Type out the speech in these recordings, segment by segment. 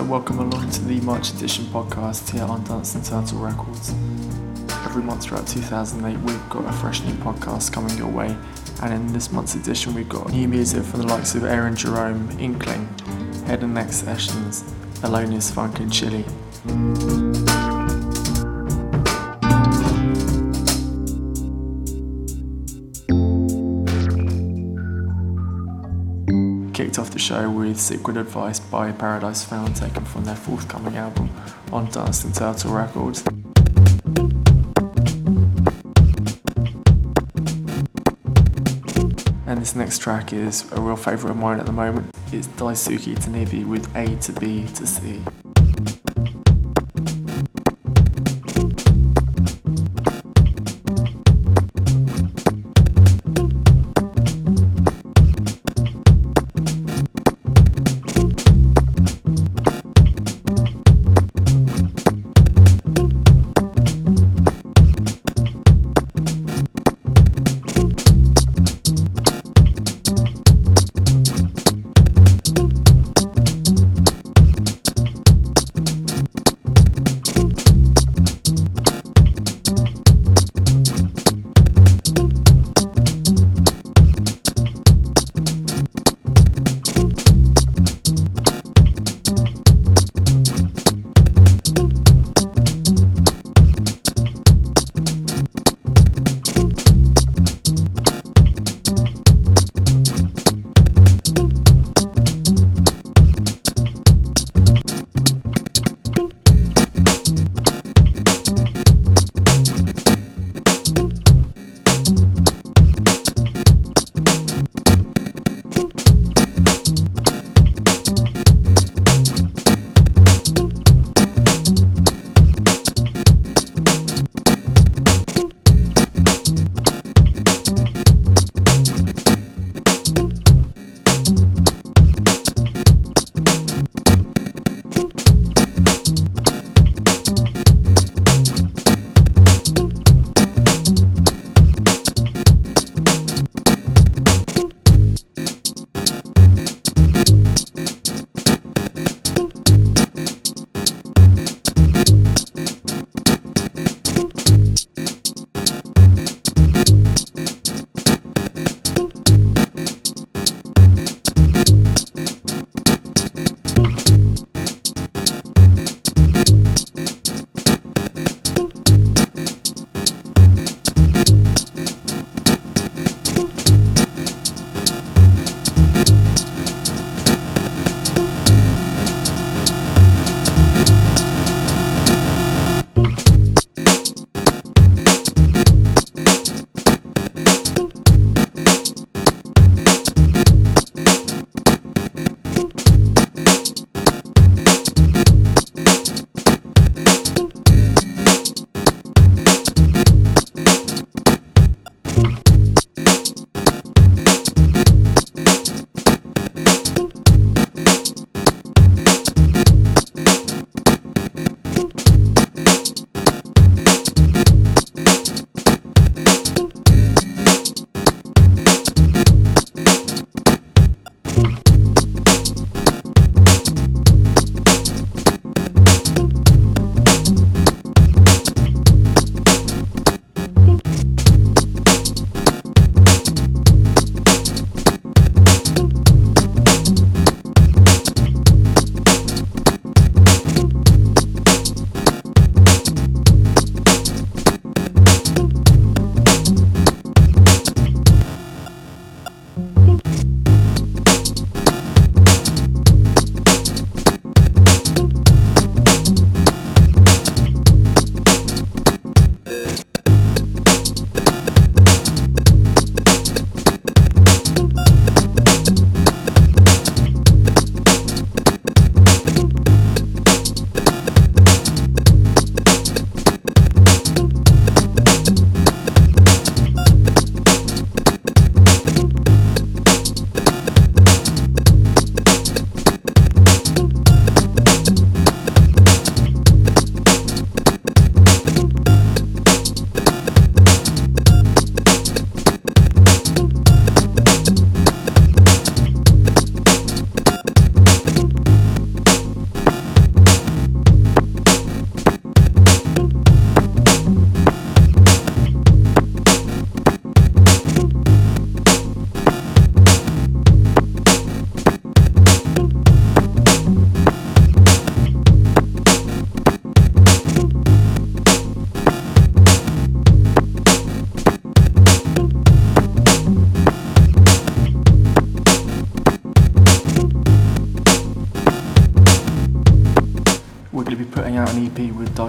to the March Edition podcast here on Dancing Turtle Records. Every month throughout 2008, we've got a fresh new podcast coming your way, and in this month's edition, we've got new music from the likes of Aaron Jerome, Inkling, Head and Neck Sessions, Alonius Funk, and Chili. Show with Secret Advice by Paradise Found, taken from their forthcoming album on Dancing Turtle Records. And this next track is a real favourite of mine at the moment. It's Daisuke Tanabe with A to B to C.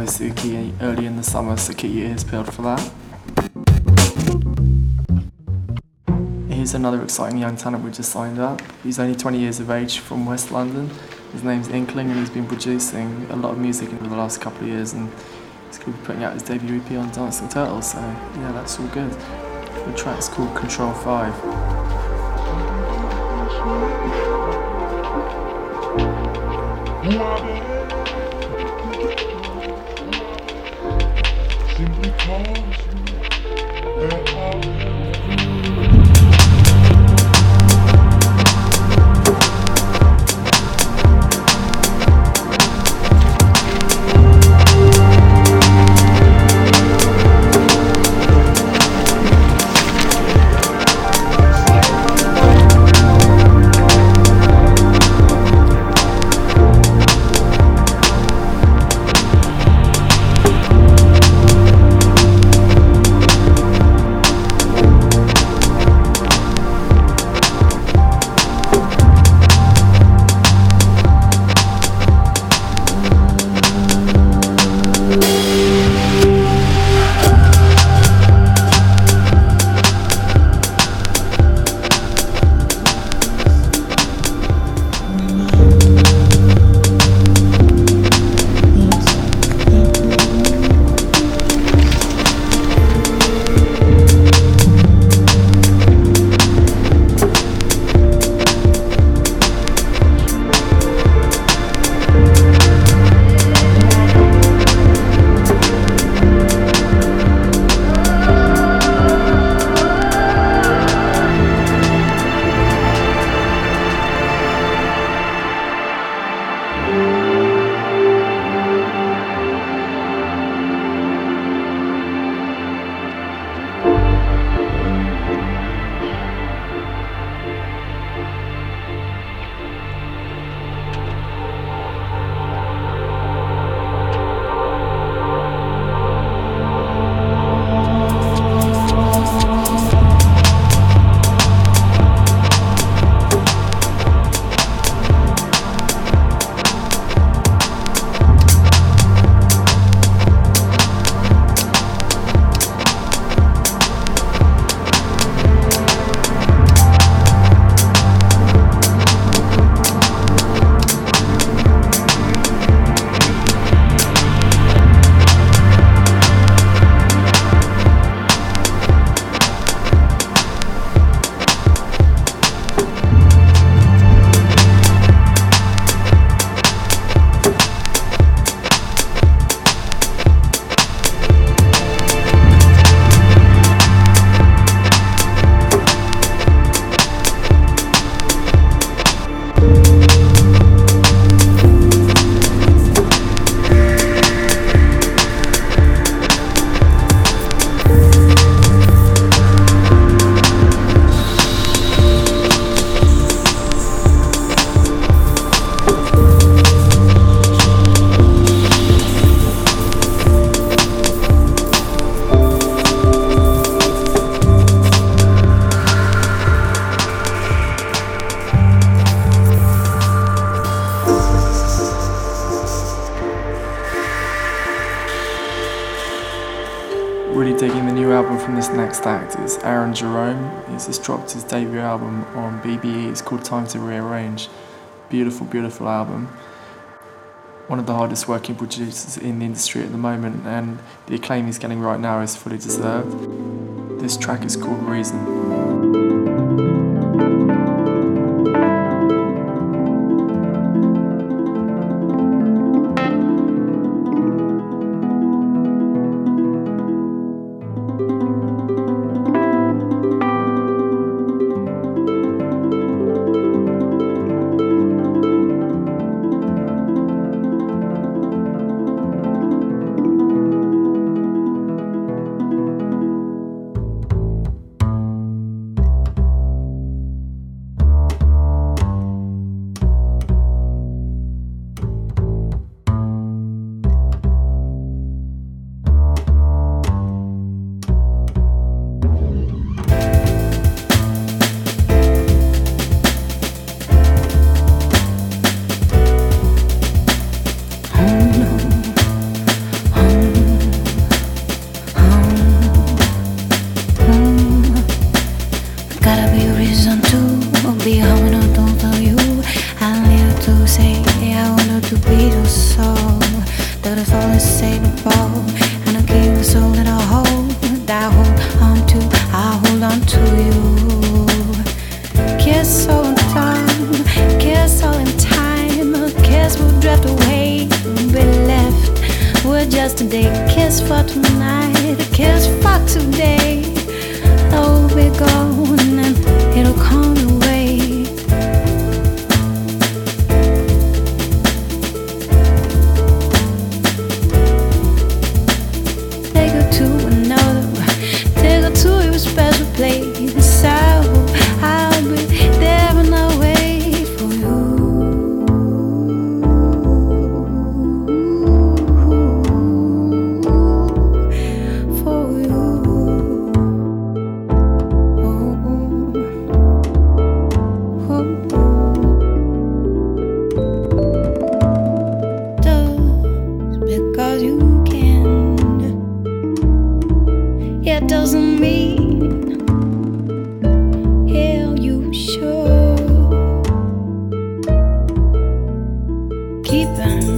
Daisuke early in the summer, so keep your ears peeled for that. Here's another exciting young talent we just signed up. He's only 20 years of age from West London. His name's Inkling and he's been producing a lot of music over the last couple of years and he's going to be putting out his debut EP on Dancing Turtles, so yeah, that's all good. The track's called Control 5. Simply Really digging the new album from this next act is Aaron Jerome. He's just dropped his debut album on BBE. It's called Time to Rearrange. Beautiful, beautiful album. One of the hardest working producers in the industry at the moment, and the acclaim he's getting right now is fully deserved. This track is called Reason.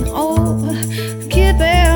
Keeping oh, keeping on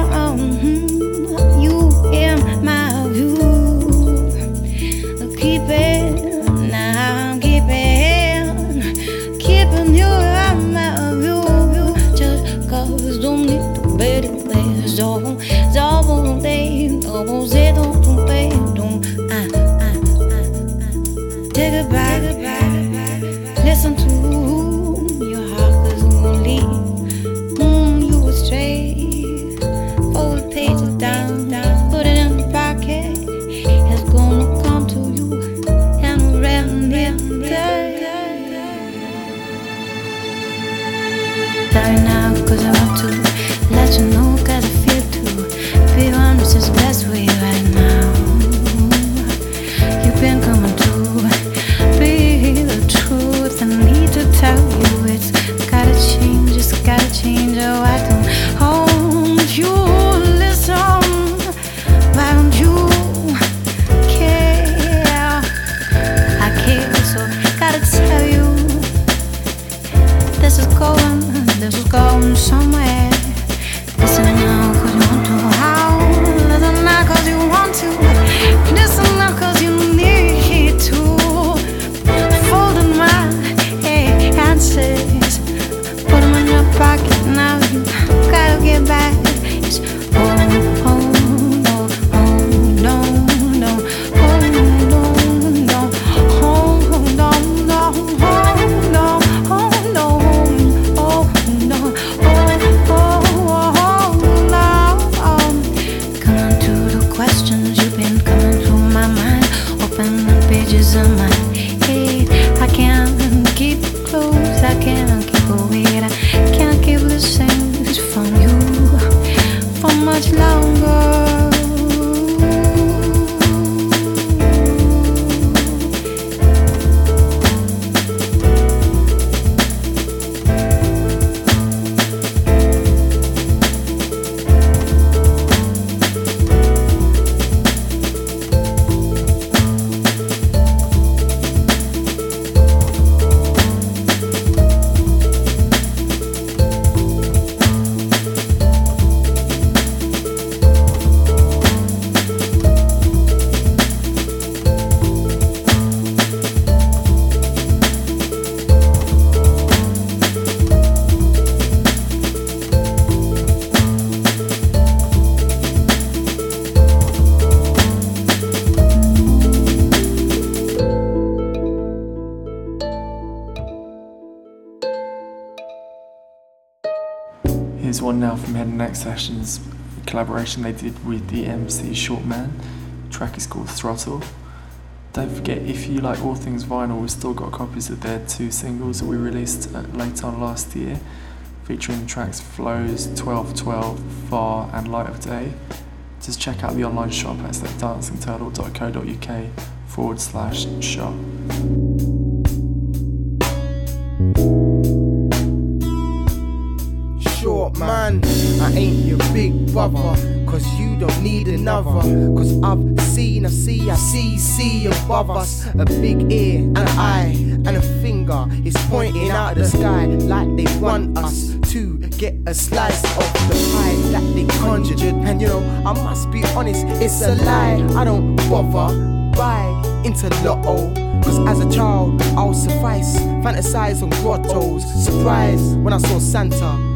back. Now from Head and Neck Sessions, collaboration they did with the MC Shortman. The track is called Throttle. Don't forget, if you like all things vinyl, we've still got copies of their two singles that we released uh, late on last year, featuring tracks Flows, 1212, Far, and Light of Day. Just check out the online shop at dancingturtle.co.uk forward slash shop. Man, I ain't your big brother. Cause you don't need another. Cause I've seen, I see, I see, see above us. A big ear, and an eye, and a finger is pointing out the sky like they want us to get a slice of the pie that they conjured. And you know, I must be honest, it's a lie. I don't bother buy into lotto. Cause as a child, I'll suffice. Fantasize on grottos. Surprise when I saw Santa.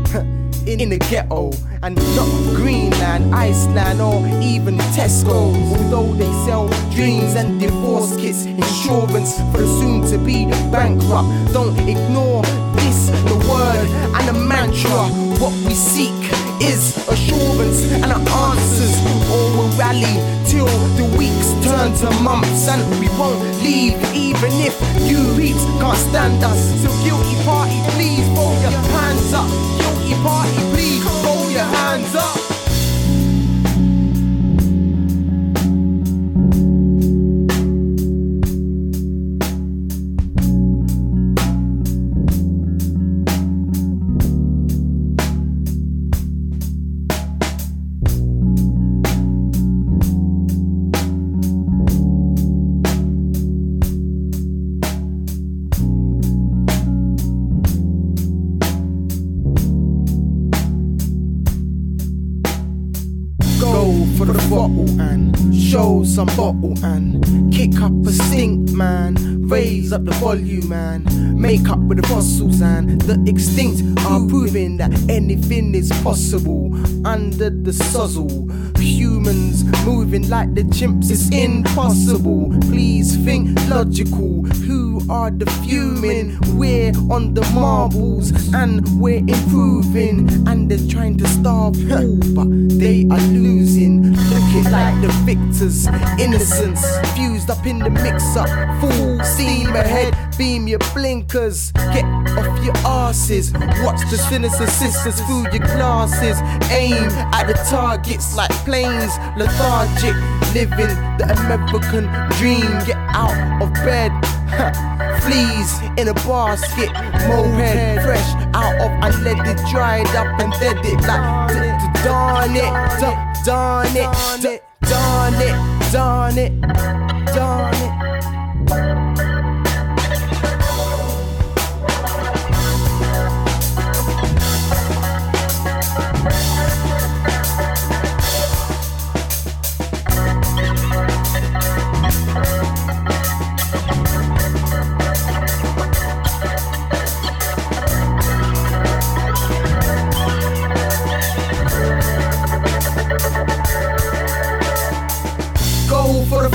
In the ghetto. And not Greenland, Iceland, or even Tesco. Although they sell dreams and divorce kits, insurance for the soon to be bankrupt. Don't ignore this, the word and the mantra. What we seek is assurance and answers, rally till the weeks turn to months, and we won't leave even if you peeps can't stand us. So guilty party, please throw your hands up. Guilty party, please throw your hands up. Raise up the volume, man. Make up with the fossils and the extinct are proving that anything is possible under the sozzle. Humans moving like the chimps is impossible. Please think logical. Who are the fuming? We're on the marbles and we're improving. And they're trying to starve all, but they are losing. Looking like the victors, innocence fused up in the mix up. Full steam ahead, beam your blinkers, get off your asses. Watch the sinister sisters through your glasses. Aim at the targets like planes, lethargic, living the American dream. Get out of bed. Fleas in a basket, moped fresh out of unleaded, dried up and dead it like darn it, darn it, darn it, darn it, darn it.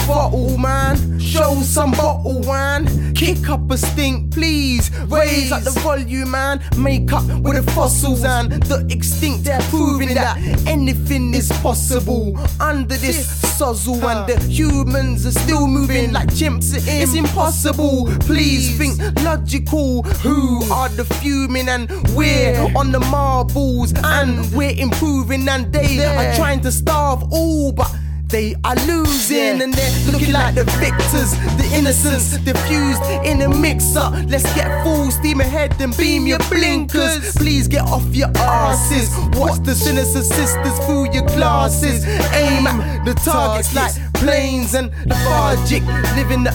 Bottle, man. Show some bottle, man. Kick up a stink, please. Raise up the volume, man. Make up with the fossils and the extinct. They're proving that anything is possible under this sozzle. And the humans are still moving like chimps. It's impossible. Please think logical. Who are the fuming? And we're on the marbles and we're improving. And they are trying to starve all, but. They are losing and they're looking like the victors. The innocents diffused in a mix up. Let's get full steam ahead and beam your blinkers. Please get off your asses. Watch the sinister sisters through your glasses. Aim at the targets like planes and lethargic. Living the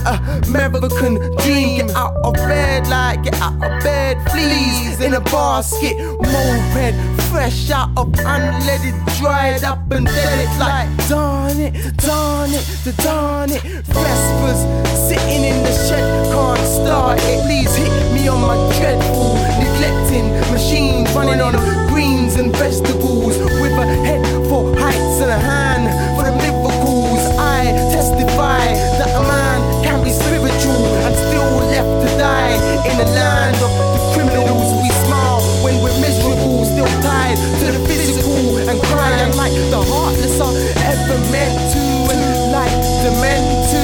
American dream. Get out of bed, like get out of bed. Fleas in a basket. Moped fresh out of unleaded, dried up and dead. It's like darn it, darn it, the darn it. Vespers sitting in the shed, can't start it. Please hit me on my dreadful, neglecting machine running on greens and vegetables with a head for heights and a hand for the miracles. I testify that a man can be spiritual and still left to die in the land of still to the physical and crying like the heartless are ever meant to, and like the meant to.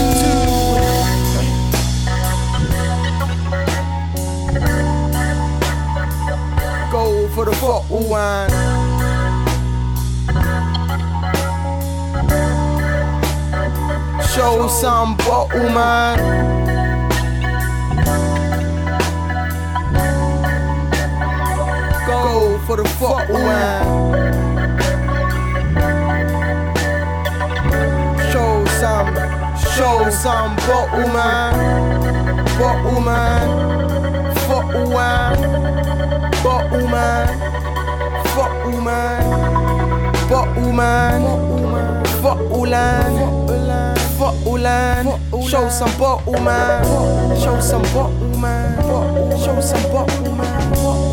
Go for the bottle wine. Show some bottle man. For the bottle wine. Show some, show some bottle man. Bottle man. Bottle wine. Bottle man. Bottle man. Bottle man. Bottle land. Bottle land. Show some bottle man. Show some bottle man. Show some. Bottle man.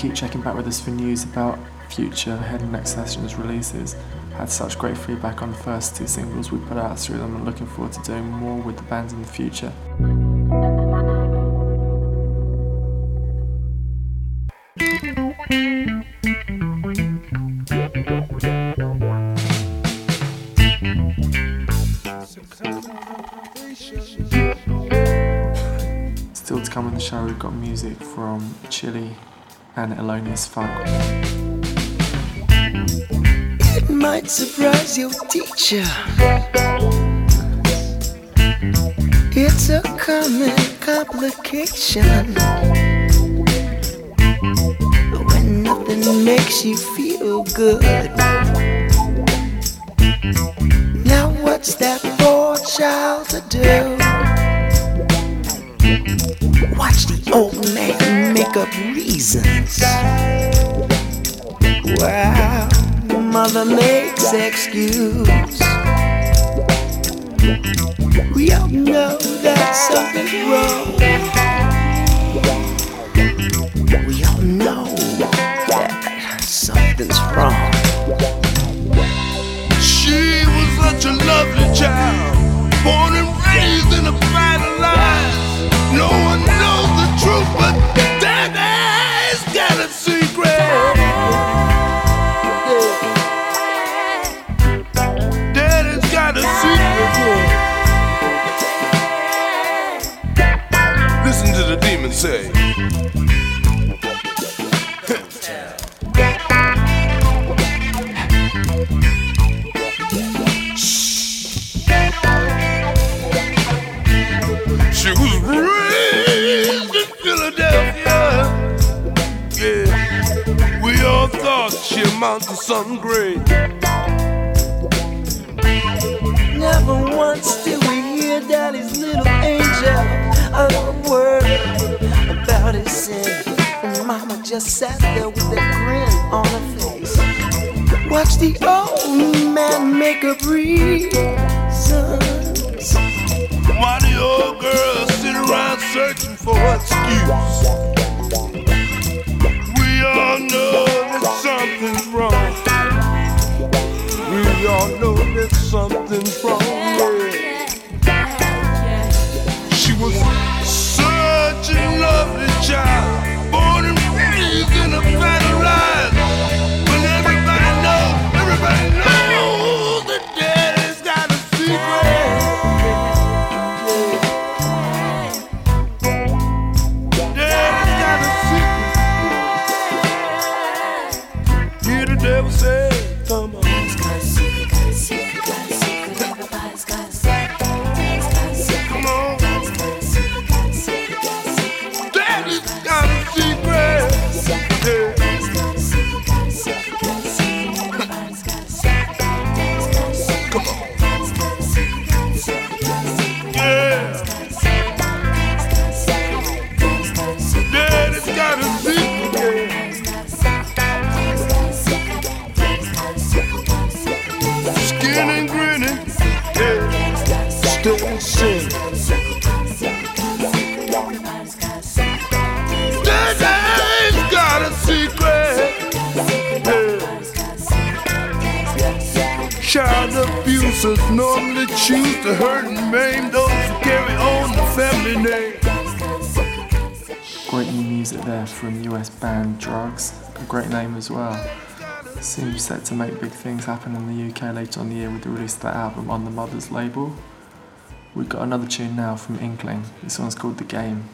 Keep checking back with us for news about future ahead of next session's releases. Had such great feedback on the first two singles we put out through them and looking forward to doing more with the band in the future. Still to come on the show, we've got music from Chili and Alonius Funk. It might surprise your teacher. It's a common complication. When nothing makes you feel good. Now, what's that poor child to do? Watch the old man make up reasons. Wow, mother makes excuse. We all know that something's wrong. We all know that something's wrong. She was such a lovely child, born and raised in a bright life. No one knows the truth, but Daddy's got a secret. Daddy's got a secret. Listen to the demon say. Thought she amounted to something great. Never once did we hear Daddy's little angel a word about his sin. And Mama just sat there with a grin on her face. Watch the old man make a reasons. Something's abusers normally choose to hurt and maim those who carry on the family name. Great new music there from US band Drugs, a great name as well. Seems set to make big things happen in the UK later on the year with the release of that album on the Mothers label. We've got another tune now from Inkling. This one's called The Game.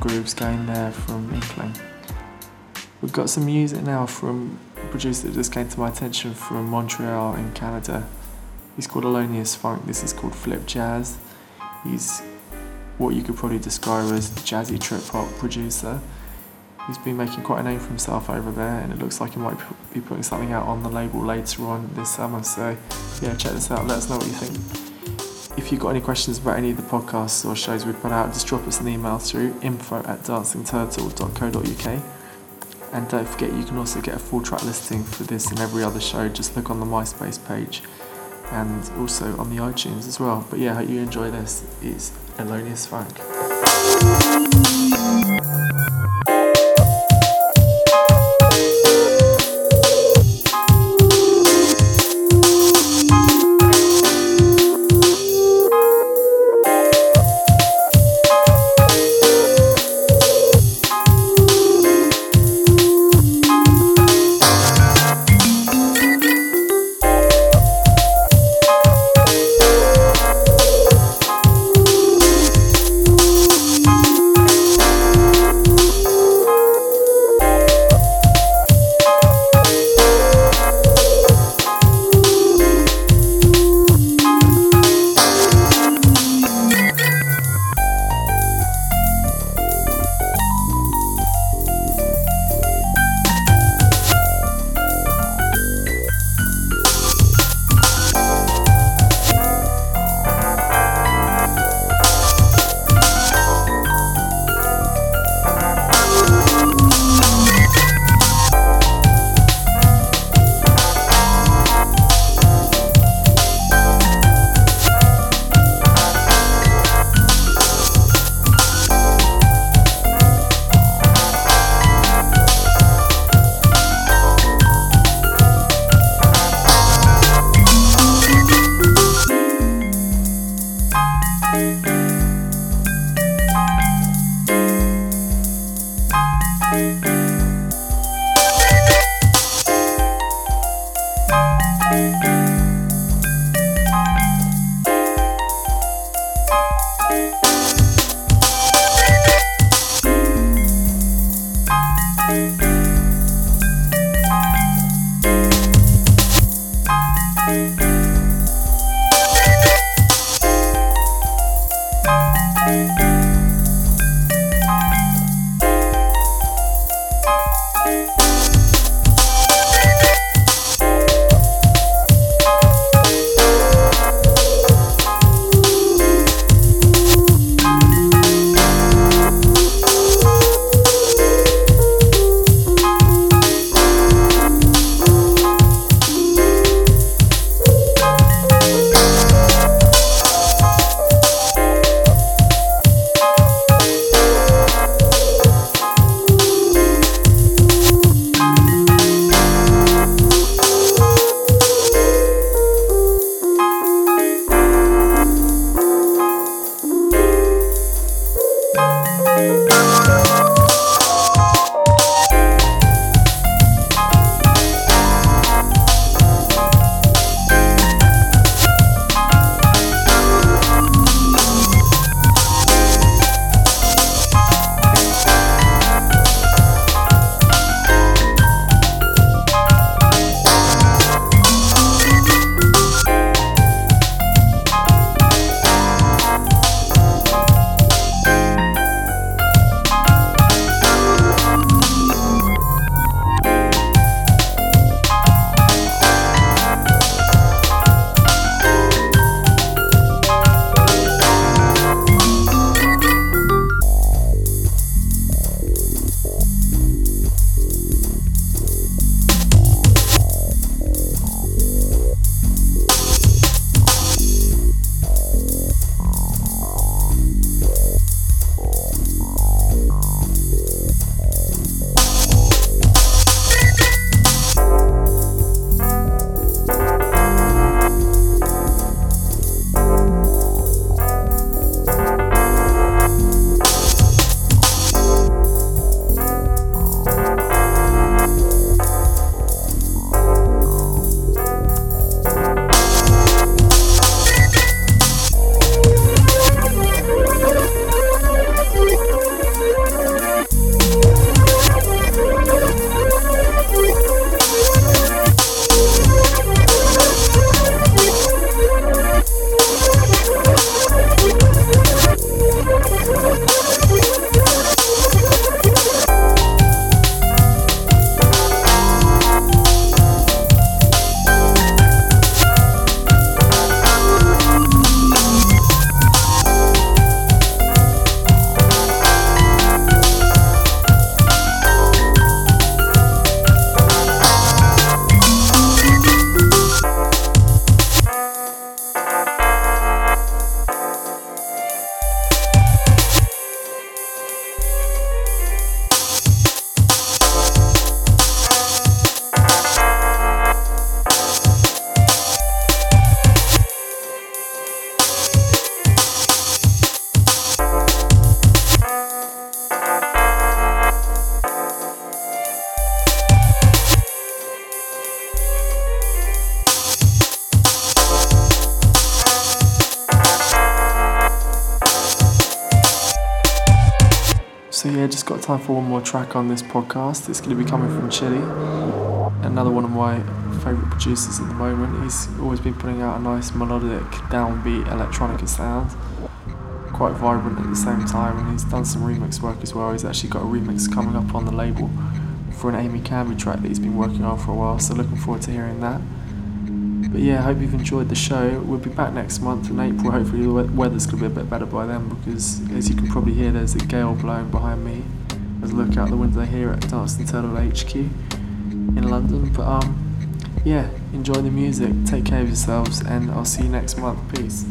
Grooves going there from Inkling. We've got some music now from a producer that just came to my attention from Montreal in Canada. He's called Alonius Funk. This is called Flip Jazz. He's what you could probably describe as a jazzy trip hop producer. He's been making quite a name for himself over there, and it looks like he might be putting something out on the label later on this summer. So, yeah, check this out. Let us know what you think. If you've got any questions about any of the podcasts or shows we put out, just drop us an email through info at dancingturtle.co.uk. And don't forget, you can also get a full track listing for this and every other show. Just look on the MySpace page and also on the iTunes as well. But yeah, hope you enjoy this. It's Alonius Funk. Time for one more track on this podcast. It's going to be coming from Chili, another one of my favourite producers at the moment. He's always been putting out a nice melodic, downbeat electronica sound, quite vibrant at the same time, and he's done some remix work as well. He's actually got a remix coming up on the label for an Amy Camby track that he's been working on for a while, so looking forward to hearing that. But yeah, I hope you've enjoyed the show. We'll be back next month in April. Hopefully, the weather's going to be a bit better by then because, as you can probably hear, there's a gale blowing behind me. Look out the window here at Dancing Turtle HQ in London. But um, yeah, enjoy the music, take care of yourselves, and I'll see you next month. Peace.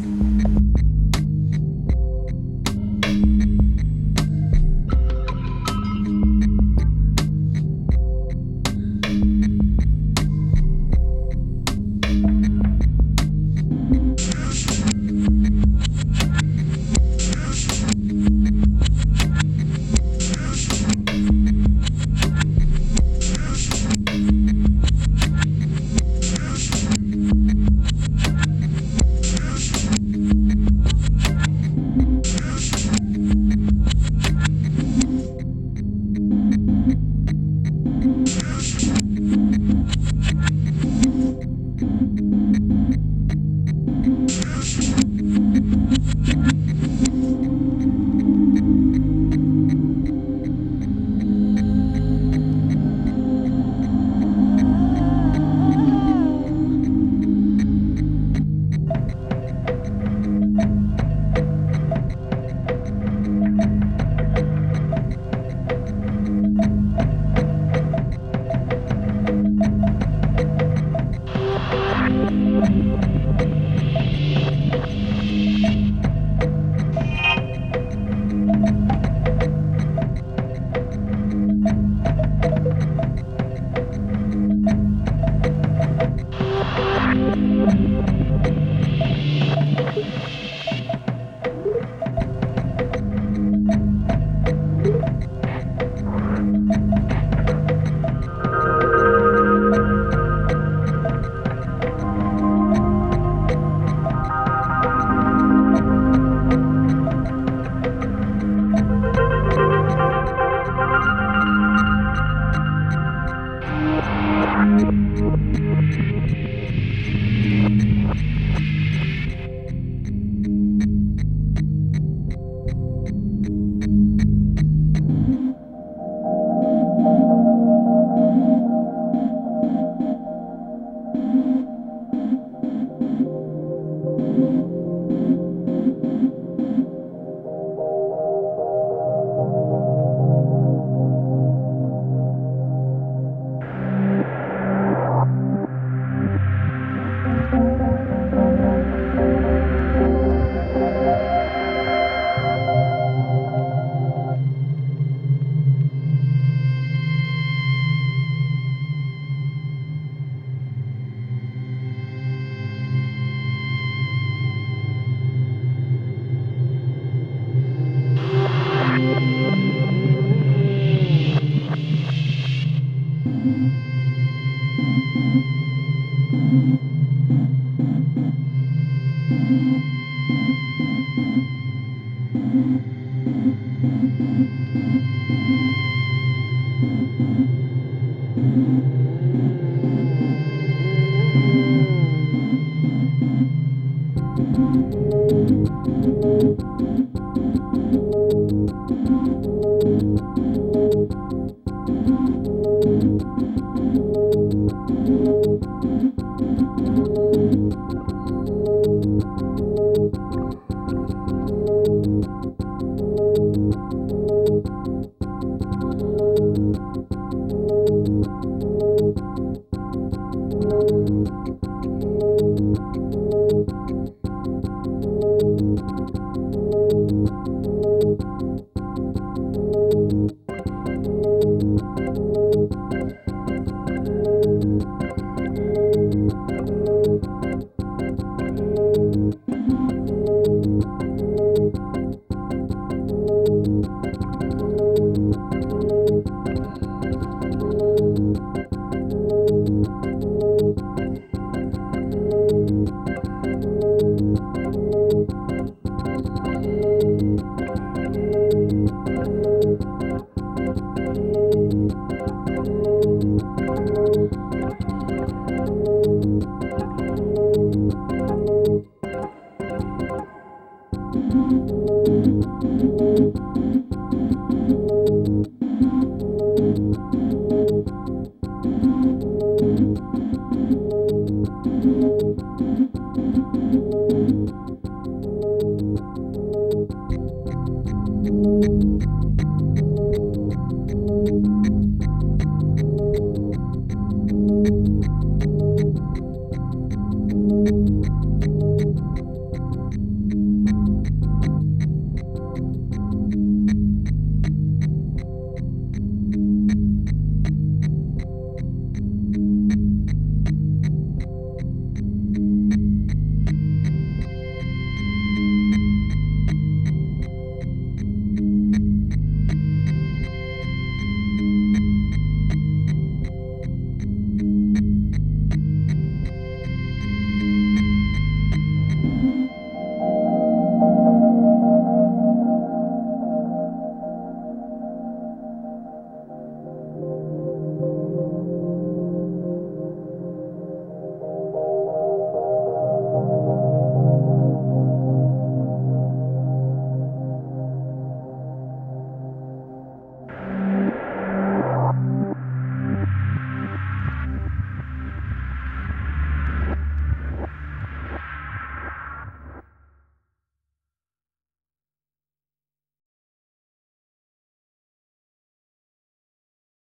Música